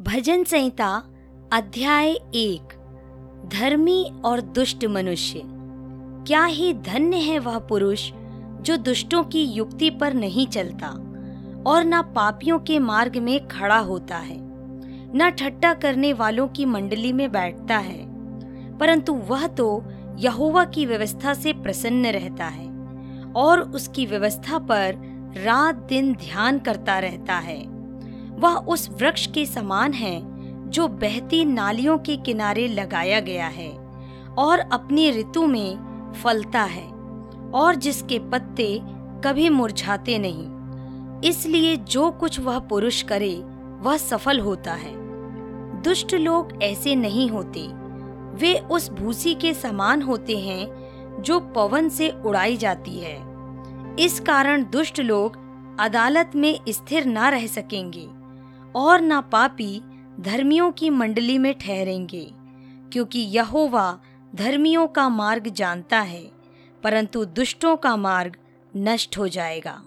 भजन संहिता, अध्याय एक, धर्मी और दुष्ट मनुष्य। क्या ही धन्य है वह पुरुष जो दुष्टों की युक्ति पर नहीं चलता और न पापियों के मार्ग में खड़ा होता है, न ठट्टा करने वालों की मंडली में बैठता है। परंतु वह तो यहोवा की व्यवस्था से प्रसन्न रहता है और उसकी व्यवस्था पर रात दिन ध्यान करता रहता है। वह उस वृक्ष के समान है, जो बहती नालियों के किनारे लगाया गया है और अपनी ऋतु में फलता है और जिसके पत्ते कभी मुरझाते नहीं। इसलिए जो कुछ वह पुरुष करे, वह सफल होता है। दुष्ट लोग ऐसे नहीं होते। वे उस भूसी के समान होते हैं, जो पवन से उड़ाई जाती है। इस कारण दुष्ट लोग अदालत में स्थिर ना रह सकेंगे। और ना पापी धर्मियों की मंडली में ठहरेंगे, क्योंकि यहोवा धर्मियों का मार्ग जानता है, परंतु दुष्टों का मार्ग नष्ट हो जाएगा।